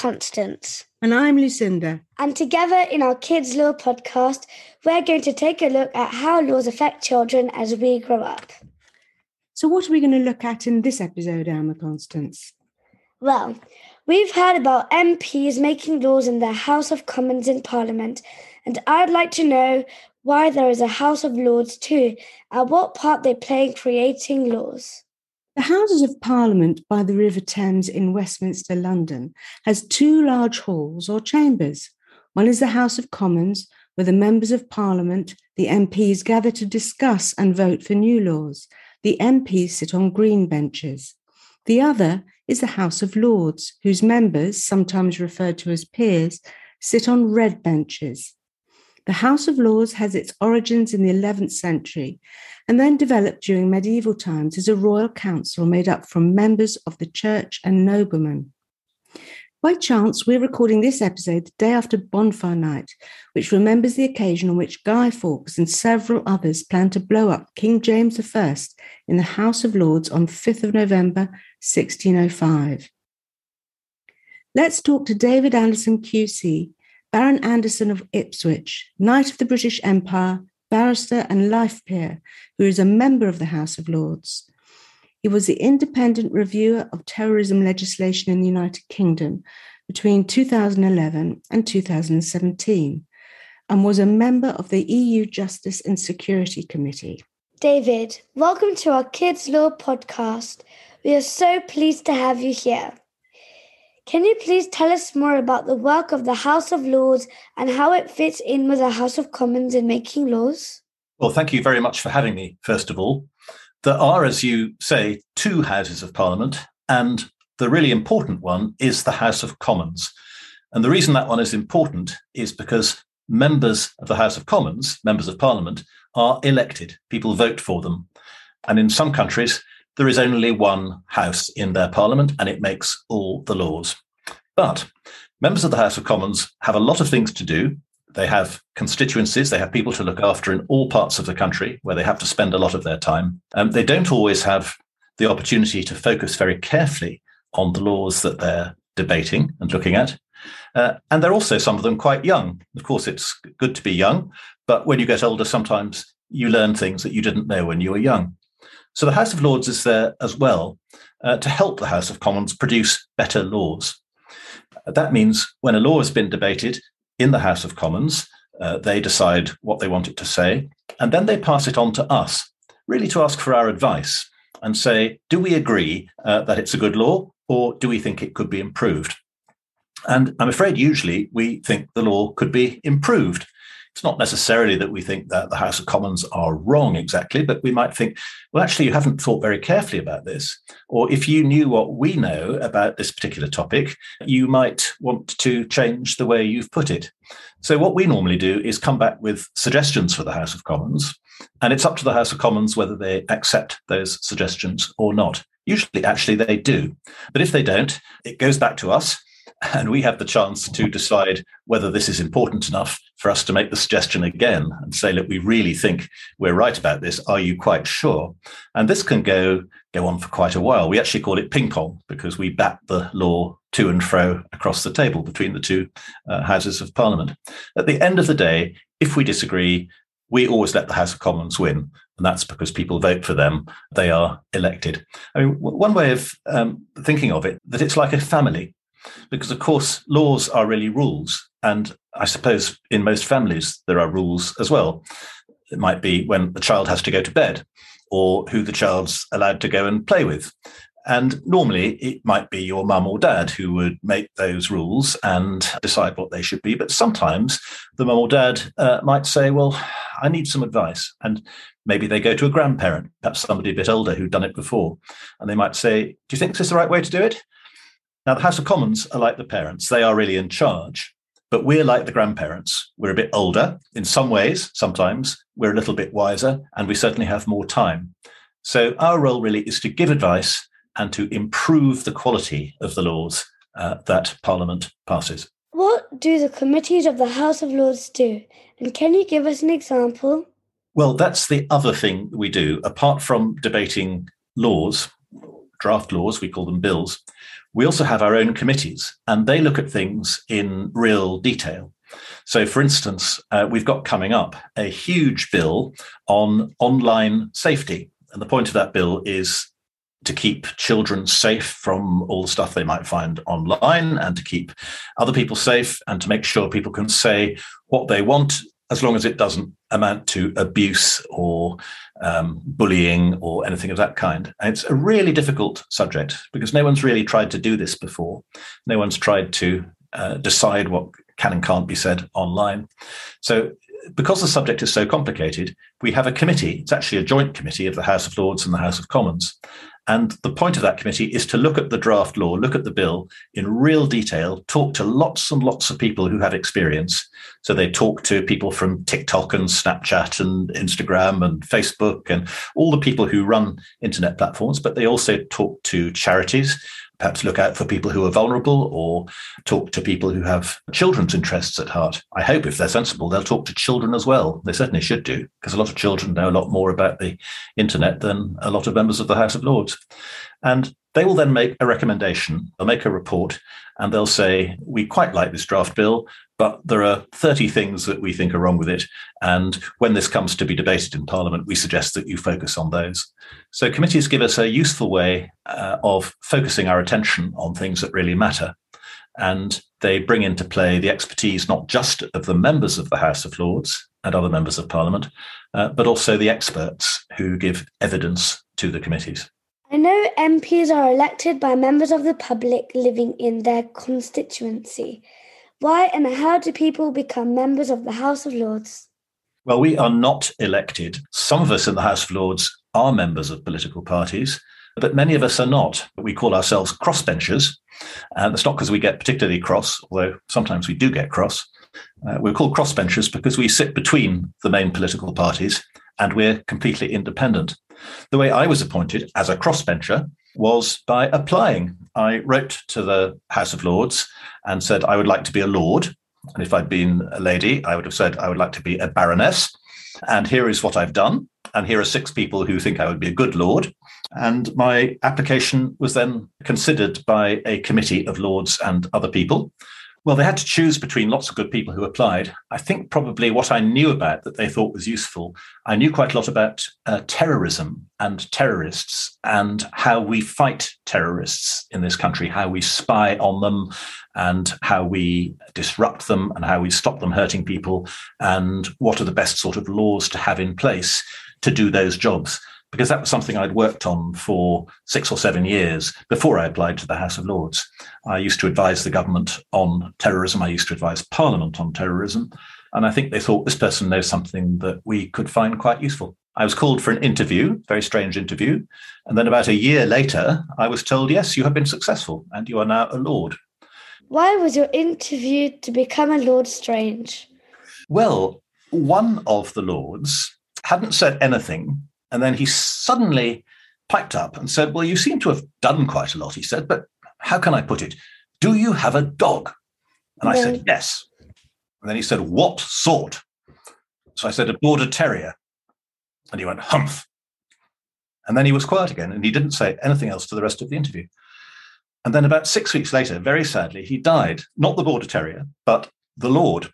Constance. And I'm Lucinda. And together in our Kids Law podcast, we're going to take a look at how laws affect children as we grow up. So, what are we going to look at in this episode, Alma Constance? Well, we've heard about MPs making laws in the House of Commons in Parliament, and I'd like to know why there is a House of Lords too, and what part they play in creating laws. The Houses of Parliament by the River Thames in Westminster, London, has two large halls or chambers. One is the House of Commons, where the members of Parliament, the MPs, gather to discuss and vote for new laws. The MPs sit on green benches. The other is the House of Lords, whose members, sometimes referred to as peers, sit on red benches. The House of Lords has its origins in the 11th century and then developed during medieval times as a royal council made up from members of the church and noblemen. By chance, we're recording this episode the day after Bonfire Night, which remembers the occasion on which Guy Fawkes and several others planned to blow up King James I in the House of Lords on 5th of November 1605. Let's talk to David Anderson QC, Baron Anderson of Ipswich, Knight of the British Empire, barrister and life peer, who is a member of the House of Lords. He was the independent reviewer of terrorism legislation in the United Kingdom between 2011 and 2017 and was a member of the EU Justice and Security Committee. David, welcome to our Kids Law podcast. We are so pleased to have you here. Can you please tell us more about the work of the House of Lords and how it fits in with the House of Commons in making laws? Well, thank you very much for having me, first of all. There are, as you say, two Houses of Parliament, and the really important one is the House of Commons. And the reason that one is important is because members of the House of Commons, members of Parliament, are elected. People vote for them. And in some countries, there is only one house in their parliament and it makes all the laws. But members of the House of Commons have a lot of things to do. They have constituencies, they have people to look after in all parts of the country where they have to spend a lot of their time. Um, they don't always have the opportunity to focus very carefully on the laws that they're debating and looking at. Uh, and they're also, some of them, quite young. Of course, it's good to be young, but when you get older, sometimes you learn things that you didn't know when you were young. So the House of Lords is there as well uh, to help the House of Commons produce better laws. That means when a law has been debated in the House of Commons, uh, they decide what they want it to say, and then they pass it on to us, really to ask for our advice and say, do we agree uh, that it's a good law or do we think it could be improved? And I'm afraid usually we think the law could be improved. It's not necessarily that we think that the House of Commons are wrong exactly, but we might think, well, actually, you haven't thought very carefully about this. Or if you knew what we know about this particular topic, you might want to change the way you've put it. So, what we normally do is come back with suggestions for the House of Commons, and it's up to the House of Commons whether they accept those suggestions or not. Usually, actually, they do. But if they don't, it goes back to us and we have the chance to decide whether this is important enough for us to make the suggestion again and say, look, we really think we're right about this. Are you quite sure? And this can go go on for quite a while. We actually call it ping pong because we bat the law to and fro across the table between the two uh, houses of parliament. At the end of the day, if we disagree, we always let the House of Commons win. And that's because people vote for them. They are elected. I mean, one way of um, thinking of it, that it's like a family because of course laws are really rules and i suppose in most families there are rules as well it might be when the child has to go to bed or who the child's allowed to go and play with and normally it might be your mum or dad who would make those rules and decide what they should be. But sometimes the mum or dad uh, might say, Well, I need some advice. And maybe they go to a grandparent, perhaps somebody a bit older who'd done it before. And they might say, Do you think this is the right way to do it? Now, the House of Commons are like the parents, they are really in charge. But we're like the grandparents. We're a bit older in some ways, sometimes. We're a little bit wiser, and we certainly have more time. So, our role really is to give advice and to improve the quality of the laws uh, that Parliament passes. What do the committees of the House of Lords do? And can you give us an example? Well, that's the other thing we do. Apart from debating laws, draft laws, we call them bills, we also have our own committees, and they look at things in real detail. So, for instance, uh, we've got coming up a huge bill on online safety. And the point of that bill is to keep children safe from all the stuff they might find online and to keep other people safe and to make sure people can say what they want as long as it doesn't amount to abuse or um, bullying or anything of that kind. And it's a really difficult subject because no one's really tried to do this before. No one's tried to uh, decide what can and can't be said online. So, because the subject is so complicated, we have a committee. It's actually a joint committee of the House of Lords and the House of Commons. And the point of that committee is to look at the draft law, look at the bill in real detail, talk to lots and lots of people who have experience. So they talk to people from TikTok and Snapchat and Instagram and Facebook and all the people who run internet platforms, but they also talk to charities perhaps look out for people who are vulnerable or talk to people who have children's interests at heart. I hope if they're sensible, they'll talk to children as well. They certainly should do, because a lot of children know a lot more about the internet than a lot of members of the House of Lords. And they will then make a recommendation, they'll make a report, and they'll say, We quite like this draft bill, but there are 30 things that we think are wrong with it. And when this comes to be debated in Parliament, we suggest that you focus on those. So committees give us a useful way uh, of focusing our attention on things that really matter. And they bring into play the expertise not just of the members of the House of Lords and other members of Parliament, uh, but also the experts who give evidence to the committees. I know MPs are elected by members of the public living in their constituency. Why and how do people become members of the House of Lords? Well, we are not elected. Some of us in the House of Lords are members of political parties, but many of us are not. We call ourselves crossbenchers. And that's not because we get particularly cross, although sometimes we do get cross. Uh, we're called crossbenchers because we sit between the main political parties and we're completely independent. The way I was appointed as a crossbencher was by applying. I wrote to the House of Lords and said I would like to be a lord. And if I'd been a lady, I would have said I would like to be a baroness. And here is what I've done. And here are six people who think I would be a good lord. And my application was then considered by a committee of lords and other people. Well, they had to choose between lots of good people who applied. I think probably what I knew about that they thought was useful, I knew quite a lot about uh, terrorism and terrorists and how we fight terrorists in this country, how we spy on them and how we disrupt them and how we stop them hurting people, and what are the best sort of laws to have in place to do those jobs because that was something I'd worked on for six or seven years before I applied to the House of Lords. I used to advise the government on terrorism. I used to advise Parliament on terrorism. And I think they thought this person knows something that we could find quite useful. I was called for an interview, very strange interview. And then about a year later, I was told, yes, you have been successful and you are now a Lord. Why was your interview to become a Lord strange? Well, one of the Lords hadn't said anything and then he suddenly piped up and said, Well, you seem to have done quite a lot, he said, but how can I put it? Do you have a dog? And I said, Yes. And then he said, What sort? So I said, A border terrier. And he went, Humph. And then he was quiet again and he didn't say anything else to the rest of the interview. And then about six weeks later, very sadly, he died, not the border terrier, but the Lord.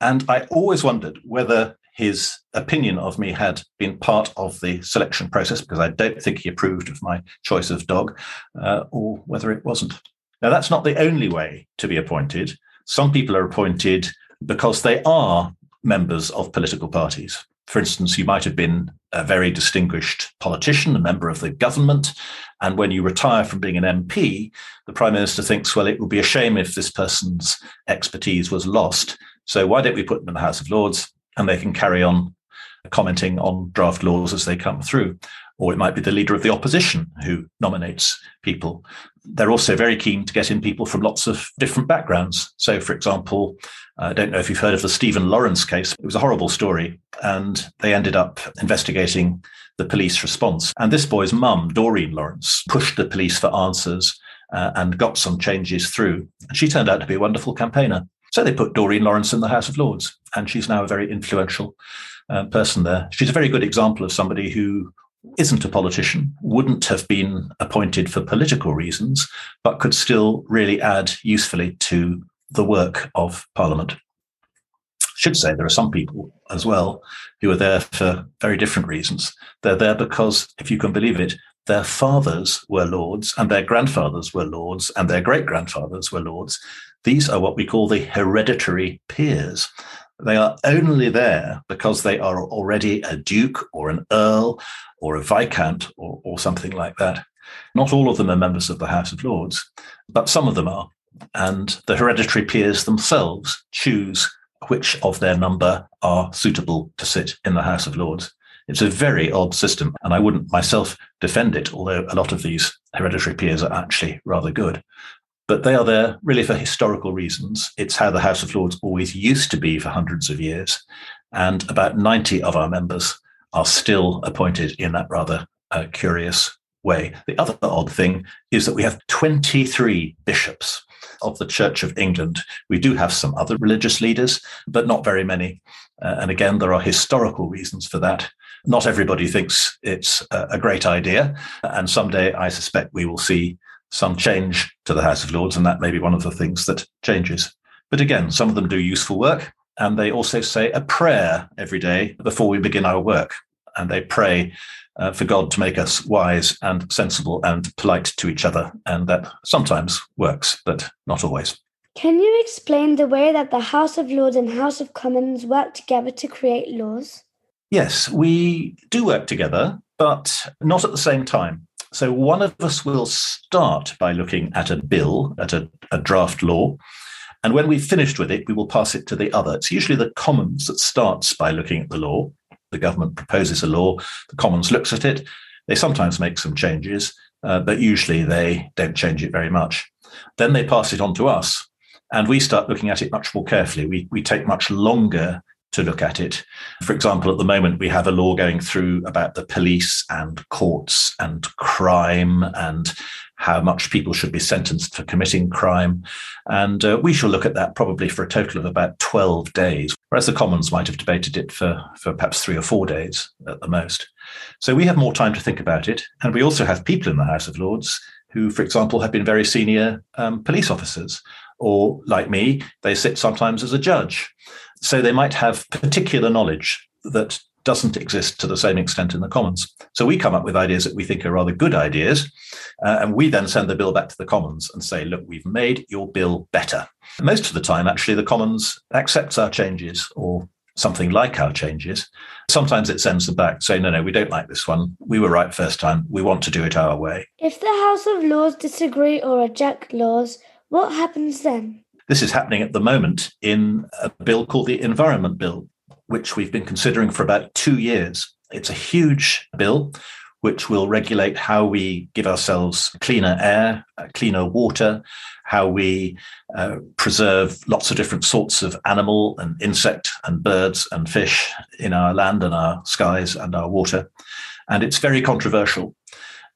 And I always wondered whether his opinion of me had been part of the selection process because I don't think he approved of my choice of dog, uh, or whether it wasn't. Now, that's not the only way to be appointed. Some people are appointed because they are members of political parties. For instance, you might have been a very distinguished politician, a member of the government, and when you retire from being an MP, the Prime Minister thinks, well, it would be a shame if this person's expertise was lost. So why don't we put them in the House of Lords? And they can carry on commenting on draft laws as they come through. Or it might be the leader of the opposition who nominates people. They're also very keen to get in people from lots of different backgrounds. So, for example, I don't know if you've heard of the Stephen Lawrence case. It was a horrible story, and they ended up investigating the police response. And this boy's mum, Doreen Lawrence, pushed the police for answers uh, and got some changes through. She turned out to be a wonderful campaigner. So they put Doreen Lawrence in the House of Lords, and she's now a very influential uh, person there. She's a very good example of somebody who isn't a politician, wouldn't have been appointed for political reasons, but could still really add usefully to the work of Parliament. Should say there are some people as well who are there for very different reasons. They're there because, if you can believe it, their fathers were lords and their grandfathers were lords and their great grandfathers were lords. These are what we call the hereditary peers. They are only there because they are already a duke or an earl or a viscount or, or something like that. Not all of them are members of the House of Lords, but some of them are. And the hereditary peers themselves choose which of their number are suitable to sit in the House of Lords. It's a very odd system, and I wouldn't myself defend it, although a lot of these hereditary peers are actually rather good. But they are there really for historical reasons. It's how the House of Lords always used to be for hundreds of years. And about 90 of our members are still appointed in that rather uh, curious way. The other odd thing is that we have 23 bishops of the Church of England. We do have some other religious leaders, but not very many. Uh, and again, there are historical reasons for that. Not everybody thinks it's a, a great idea. And someday I suspect we will see some change to the House of Lords, and that may be one of the things that changes. But again, some of them do useful work, and they also say a prayer every day before we begin our work. And they pray uh, for God to make us wise and sensible and polite to each other. And that sometimes works, but not always. Can you explain the way that the House of Lords and House of Commons work together to create laws? Yes, we do work together, but not at the same time. So one of us will start by looking at a bill, at a, a draft law. And when we've finished with it, we will pass it to the other. It's usually the Commons that starts by looking at the law. The government proposes a law, the Commons looks at it. They sometimes make some changes, uh, but usually they don't change it very much. Then they pass it on to us, and we start looking at it much more carefully. We, we take much longer to look at it. For example, at the moment, we have a law going through about the police and courts and crime and how much people should be sentenced for committing crime. And uh, we shall look at that probably for a total of about 12 days, whereas the Commons might have debated it for, for perhaps three or four days at the most. So we have more time to think about it. And we also have people in the House of Lords who, for example, have been very senior um, police officers, or like me, they sit sometimes as a judge. So they might have particular knowledge that doesn't exist to the same extent in the Commons. So we come up with ideas that we think are rather good ideas, uh, and we then send the bill back to the Commons and say, look, we've made your bill better. Most of the time, actually, the Commons accepts our changes or something like our changes. Sometimes it sends them back, saying, no, no, we don't like this one. We were right first time. We want to do it our way. If the House of Lords disagree or reject laws, what happens then? This is happening at the moment in a bill called the Environment Bill, which we've been considering for about two years. It's a huge bill which will regulate how we give ourselves cleaner air, uh, cleaner water, how we uh, preserve lots of different sorts of animal and insect and birds and fish in our land and our skies and our water. And it's very controversial.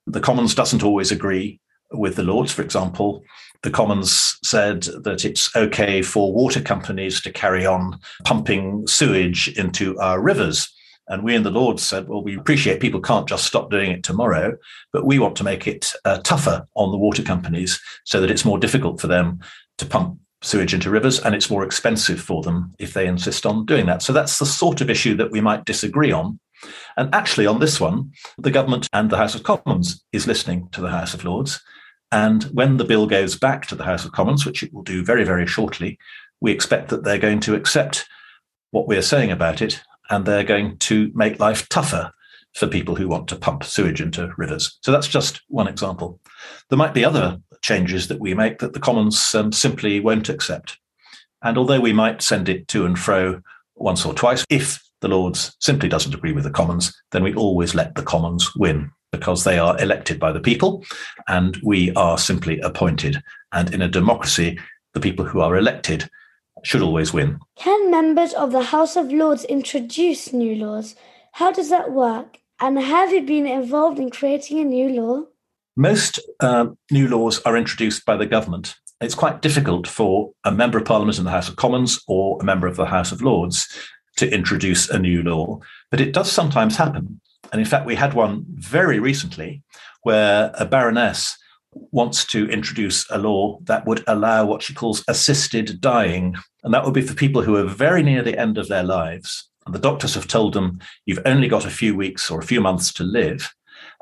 The Commons doesn't always agree with the Lords, for example the Commons said that it's okay for water companies to carry on pumping sewage into our rivers. And we in the Lords said, well, we appreciate people can't just stop doing it tomorrow, but we want to make it uh, tougher on the water companies so that it's more difficult for them to pump sewage into rivers and it's more expensive for them if they insist on doing that. So that's the sort of issue that we might disagree on. And actually, on this one, the government and the House of Commons is listening to the House of Lords. And when the bill goes back to the House of Commons, which it will do very, very shortly, we expect that they're going to accept what we're saying about it and they're going to make life tougher for people who want to pump sewage into rivers. So that's just one example. There might be other changes that we make that the Commons um, simply won't accept. And although we might send it to and fro once or twice, if the Lords simply doesn't agree with the Commons, then we always let the Commons win because they are elected by the people and we are simply appointed. And in a democracy, the people who are elected should always win. Can members of the House of Lords introduce new laws? How does that work? And have you been involved in creating a new law? Most uh, new laws are introduced by the government. It's quite difficult for a member of parliament in the House of Commons or a member of the House of Lords to introduce a new law, but it does sometimes happen. And in fact, we had one very recently where a baroness wants to introduce a law that would allow what she calls assisted dying. And that would be for people who are very near the end of their lives. And the doctors have told them, you've only got a few weeks or a few months to live.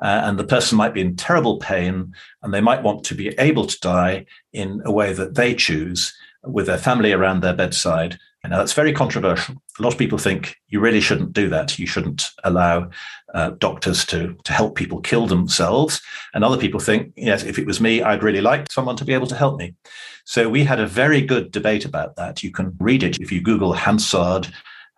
Uh, and the person might be in terrible pain and they might want to be able to die in a way that they choose with their family around their bedside. Now, that's very controversial. A lot of people think you really shouldn't do that. You shouldn't allow uh, doctors to, to help people kill themselves. And other people think, yes, if it was me, I'd really like someone to be able to help me. So we had a very good debate about that. You can read it if you Google Hansard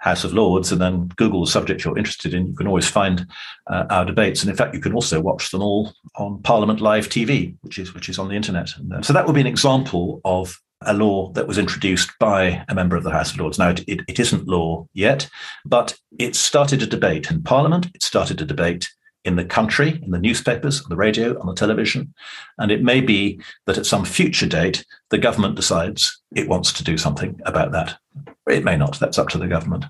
House of Lords and then Google the subject you're interested in. You can always find uh, our debates, and in fact, you can also watch them all on Parliament Live TV, which is which is on the internet. And, uh, so that would be an example of a law that was introduced by a member of the House of Lords. Now, it, it, it isn't law yet, but it started a debate in Parliament. It started a debate in the country, in the newspapers, on the radio, on the television. And it may be that at some future date, the government decides it wants to do something about that. It may not. That's up to the government.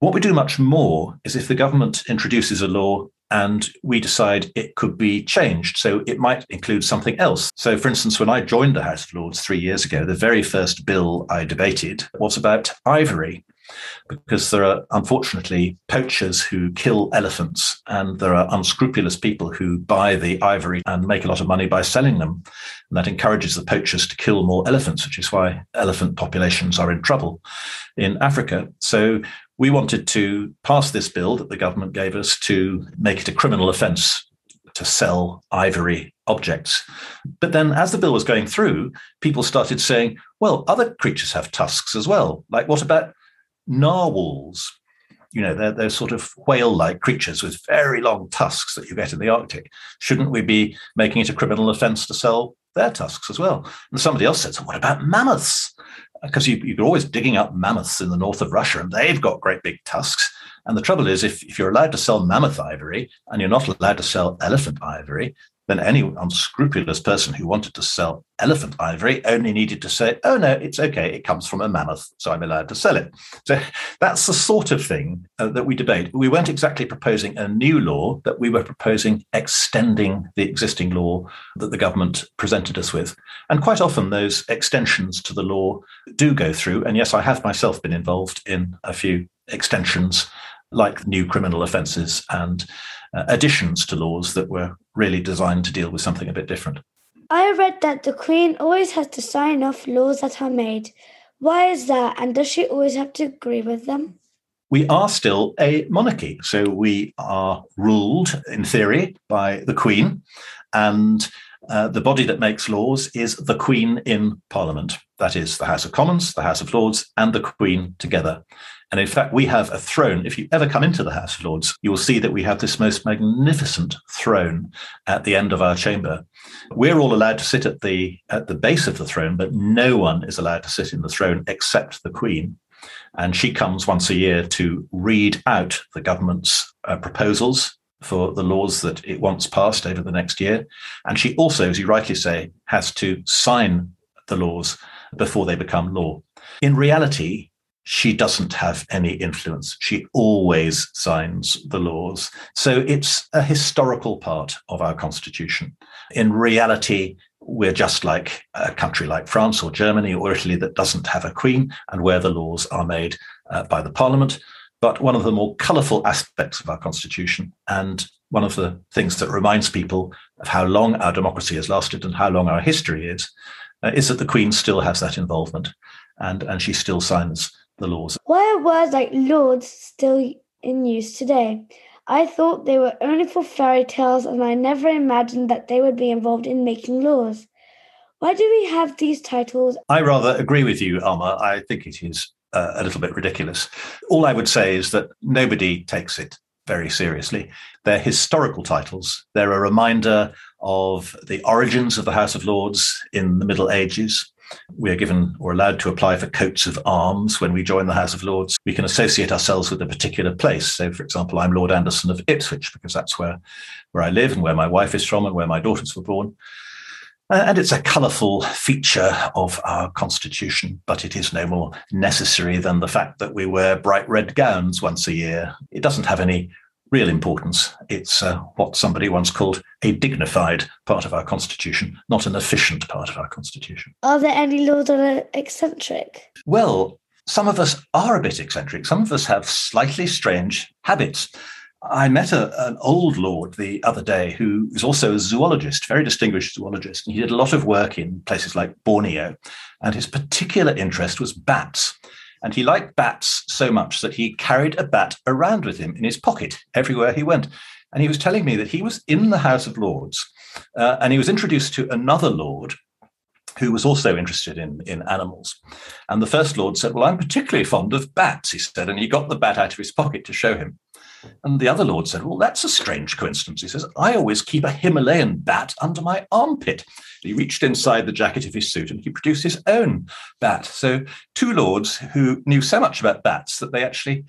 What we do much more is if the government introduces a law and we decide it could be changed. So it might include something else. So, for instance, when I joined the House of Lords three years ago, the very first bill I debated was about ivory. Because there are unfortunately poachers who kill elephants, and there are unscrupulous people who buy the ivory and make a lot of money by selling them. And that encourages the poachers to kill more elephants, which is why elephant populations are in trouble in Africa. So we wanted to pass this bill that the government gave us to make it a criminal offence to sell ivory objects. But then, as the bill was going through, people started saying, well, other creatures have tusks as well. Like, what about narwhals? You know, they're, they're sort of whale like creatures with very long tusks that you get in the Arctic. Shouldn't we be making it a criminal offence to sell their tusks as well? And somebody else said, so what about mammoths? Because you, you're always digging up mammoths in the north of Russia, and they've got great big tusks. And the trouble is, if, if you're allowed to sell mammoth ivory and you're not allowed to sell elephant ivory, then any unscrupulous person who wanted to sell elephant ivory only needed to say, oh, no, it's okay. It comes from a mammoth, so I'm allowed to sell it. So that's the sort of thing uh, that we debate. We weren't exactly proposing a new law, but we were proposing extending the existing law that the government presented us with. And quite often, those extensions to the law do go through. And yes, I have myself been involved in a few extensions like new criminal offences and uh, additions to laws that were really designed to deal with something a bit different. I read that the Queen always has to sign off laws that are made. Why is that? And does she always have to agree with them? We are still a monarchy. So we are ruled, in theory, by the Queen. And uh, the body that makes laws is the Queen in Parliament. That is the House of Commons, the House of Lords, and the Queen together. And in fact, we have a throne. If you ever come into the House of Lords, you will see that we have this most magnificent throne at the end of our chamber. We're all allowed to sit at the at the base of the throne, but no one is allowed to sit in the throne except the Queen. And she comes once a year to read out the government's uh, proposals for the laws that it wants passed over the next year. And she also, as you rightly say, has to sign the laws before they become law. In reality, she doesn't have any influence. She always signs the laws. So it's a historical part of our constitution. In reality, we're just like a country like France or Germany or Italy that doesn't have a queen and where the laws are made uh, by the parliament. But one of the more colourful aspects of our constitution and one of the things that reminds people of how long our democracy has lasted and how long our history is, uh, is that the Queen still has that involvement and, and she still signs the laws. Why are words like lords still in use today? I thought they were only for fairy tales, and I never imagined that they would be involved in making laws. Why do we have these titles? I rather agree with you, Alma. I think it is uh, a little bit ridiculous. All I would say is that nobody takes it very seriously. They're historical titles. They're a reminder of the origins of the House of Lords in the Middle Ages. We are given or allowed to apply for coats of arms when we join the House of Lords. We can associate ourselves with a particular place. So, for example, I'm Lord Anderson of Ipswich because that's where, where I live and where my wife is from and where my daughters were born. Uh, and it's a colourful feature of our constitution, but it is no more necessary than the fact that we wear bright red gowns once a year. It doesn't have any real importance. It's uh, what somebody once called a dignified part of our constitution, not an efficient part of our constitution. Are there any laws that are eccentric? Well, some of us are a bit eccentric. Some of us have slightly strange habits. I met a, an old lord the other day who is also a zoologist, very distinguished zoologist. And he did a lot of work in places like Borneo. And his particular interest was bats. And he liked bats so much that he carried a bat around with him in his pocket everywhere he went. And he was telling me that he was in the House of Lords uh, and he was introduced to another lord who was also interested in, in animals. And the first lord said, Well, I'm particularly fond of bats, he said. And he got the bat out of his pocket to show him. And the other lord said, Well, that's a strange coincidence. He says, I always keep a Himalayan bat under my armpit. He reached inside the jacket of his suit and he produced his own bat. So, two lords who knew so much about bats that they actually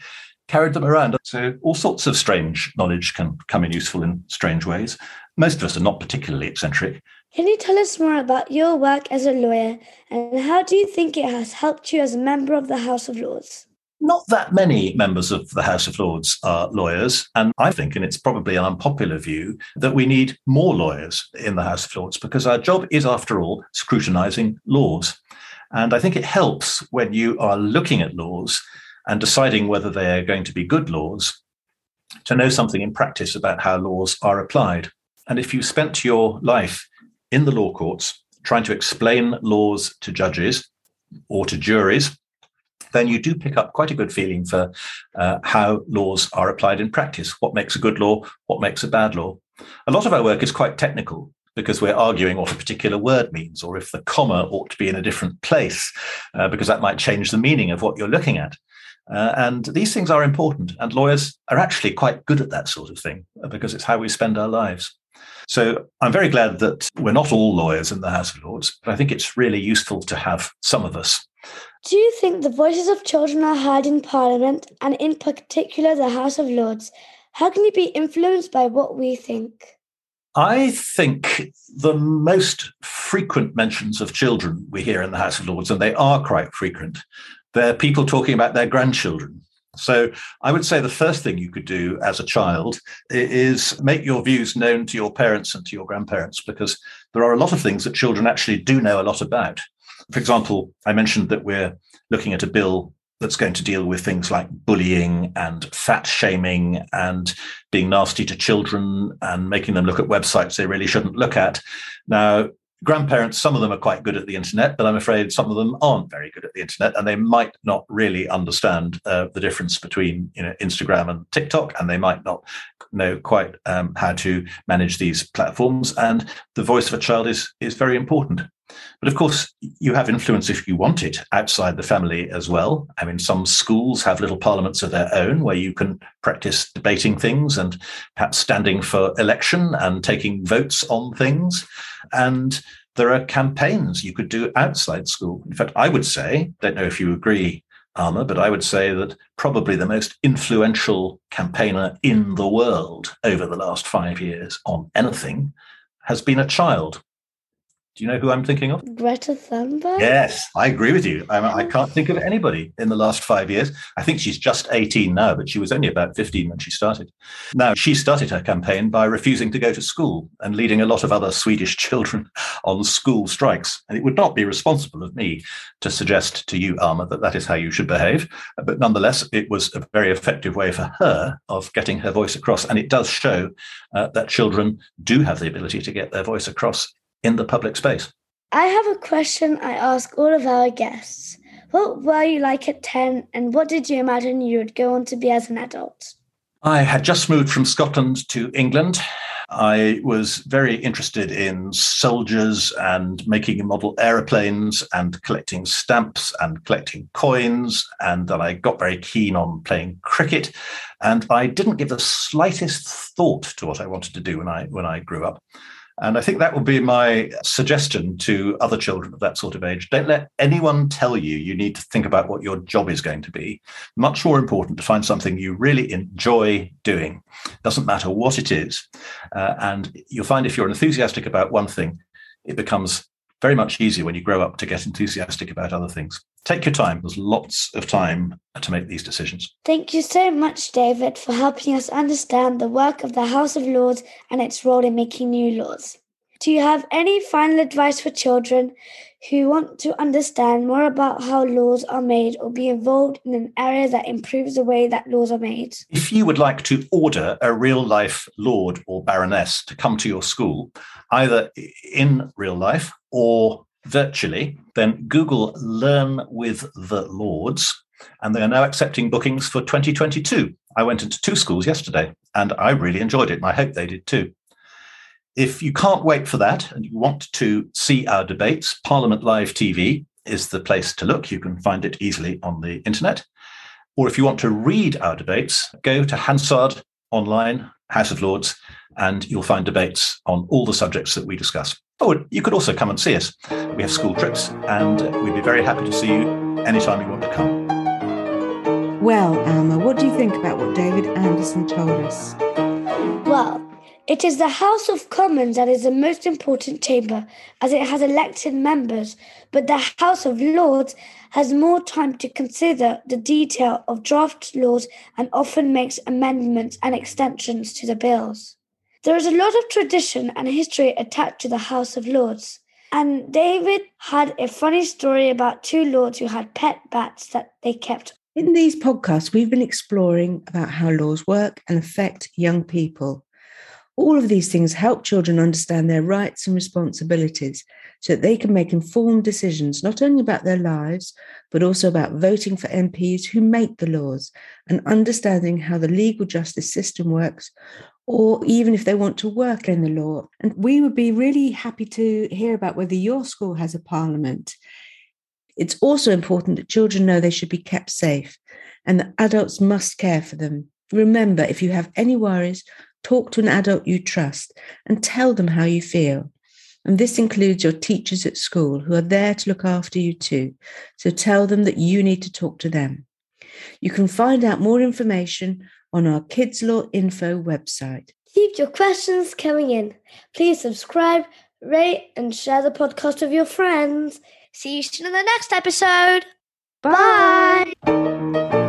carried them around. So, all sorts of strange knowledge can come in useful in strange ways. Most of us are not particularly eccentric. Can you tell us more about your work as a lawyer and how do you think it has helped you as a member of the House of Lords? not that many members of the House of Lords are lawyers. And I think, and it's probably an unpopular view, that we need more lawyers in the House of Lords because our job is, after all, scrutinizing laws. And I think it helps when you are looking at laws and deciding whether they're going to be good laws to know something in practice about how laws are applied. And if you spent your life in the law courts trying to explain laws to judges or to juries, then you do pick up quite a good feeling for uh, how laws are applied in practice, what makes a good law, what makes a bad law. A lot of our work is quite technical because we're arguing what a particular word means or if the comma ought to be in a different place, uh, because that might change the meaning of what you're looking at. Uh, and these things are important, and lawyers are actually quite good at that sort of thing uh, because it's how we spend our lives. So I'm very glad that we're not all lawyers in the House of Lords, but I think it's really useful to have some of us do you think the voices of children are heard in Parliament and in particular the House of Lords? How can you be influenced by what we think? I think the most frequent mentions of children we hear in the House of Lords, and they are quite frequent, they're people talking about their grandchildren. So I would say the first thing you could do as a child is make your views known to your parents and to your grandparents, because there are a lot of things that children actually do know a lot about. For example, I mentioned that we're looking at a bill that's going to deal with things like bullying and fat shaming and being nasty to children and making them look at websites they really shouldn't look at. Now, grandparents, some of them are quite good at the internet, but I'm afraid some of them aren't very good at the internet, and they might not really understand uh, the difference between you know Instagram and TikTok, and they might not know quite um, how to manage these platforms. And the voice of a child is is very important. But of course, you have influence if you want it outside the family as well. I mean, some schools have little parliaments of their own where you can practice debating things and perhaps standing for election and taking votes on things. And there are campaigns you could do outside school. In fact, I would say, don't know if you agree, Alma, but I would say that probably the most influential campaigner in the world over the last five years on anything has been a child. Do you know who I'm thinking of? Greta Thunberg? Yes, I agree with you. I, I, can't think of anybody in the last five years. I think she's just 18 now, but she was only about 15 when she started. Now, she started her campaign by refusing to go to school and leading a lot of other Swedish children on school strikes. And it would not be responsible of me to suggest to you, Alma, that that is how you should behave. But nonetheless, it was a very effective way for her of getting her voice across. And it does show uh, that children do have the ability to get their voice across in the public space. I have a question I ask all of our guests. What were you like at 10 and what did you imagine you would go on to be as an adult? I had just moved from Scotland to England. I was very interested in soldiers and making model aeroplanes and collecting stamps and collecting coins. And then I got very keen on playing cricket. And I didn't give the slightest thought to what I wanted to do when I when I grew up. And I think that would be my suggestion to other children of that sort of age. Don't let anyone tell you you need to think about what your job is going to be. Much more important to find something you really enjoy doing. Doesn't matter what it is. Uh, and you'll find if you're enthusiastic about one thing, it becomes very much easier when you grow up to get enthusiastic about other things. Take your time. There's lots of time to make these decisions. Thank you so much, David, for helping us understand the work of the House of Lords and its role in making new laws. Do you have any final advice for children who want to understand more about how laws are made or be involved in an area that improves the way that laws are made? If you would like to order a real life lord or baroness to come to your school, either in real life or virtually, then Google Learn with the Lords, and they are now accepting bookings for 2022. I went into two schools yesterday and I really enjoyed it, and I hope they did too. If you can't wait for that and you want to see our debates, Parliament Live TV is the place to look. You can find it easily on the internet. Or if you want to read our debates, go to Hansard online, House of Lords, and you'll find debates on all the subjects that we discuss. Oh, you could also come and see us. We have school trips, and we'd be very happy to see you anytime you want to come. Well, Alma, what do you think about what David Anderson told us? Well, it is the House of Commons that is the most important chamber, as it has elected members, but the House of Lords has more time to consider the detail of draft laws and often makes amendments and extensions to the bills. There is a lot of tradition and history attached to the House of Lords. And David had a funny story about two lords who had pet bats that they kept. In these podcasts, we've been exploring about how laws work and affect young people. All of these things help children understand their rights and responsibilities so that they can make informed decisions not only about their lives, but also about voting for MPs who make the laws and understanding how the legal justice system works, or even if they want to work in the law. And we would be really happy to hear about whether your school has a parliament. It's also important that children know they should be kept safe and that adults must care for them. Remember, if you have any worries, Talk to an adult you trust and tell them how you feel. And this includes your teachers at school who are there to look after you too. So tell them that you need to talk to them. You can find out more information on our Kids Law Info website. Keep your questions coming in. Please subscribe, rate, and share the podcast with your friends. See you soon in the next episode. Bye. Bye.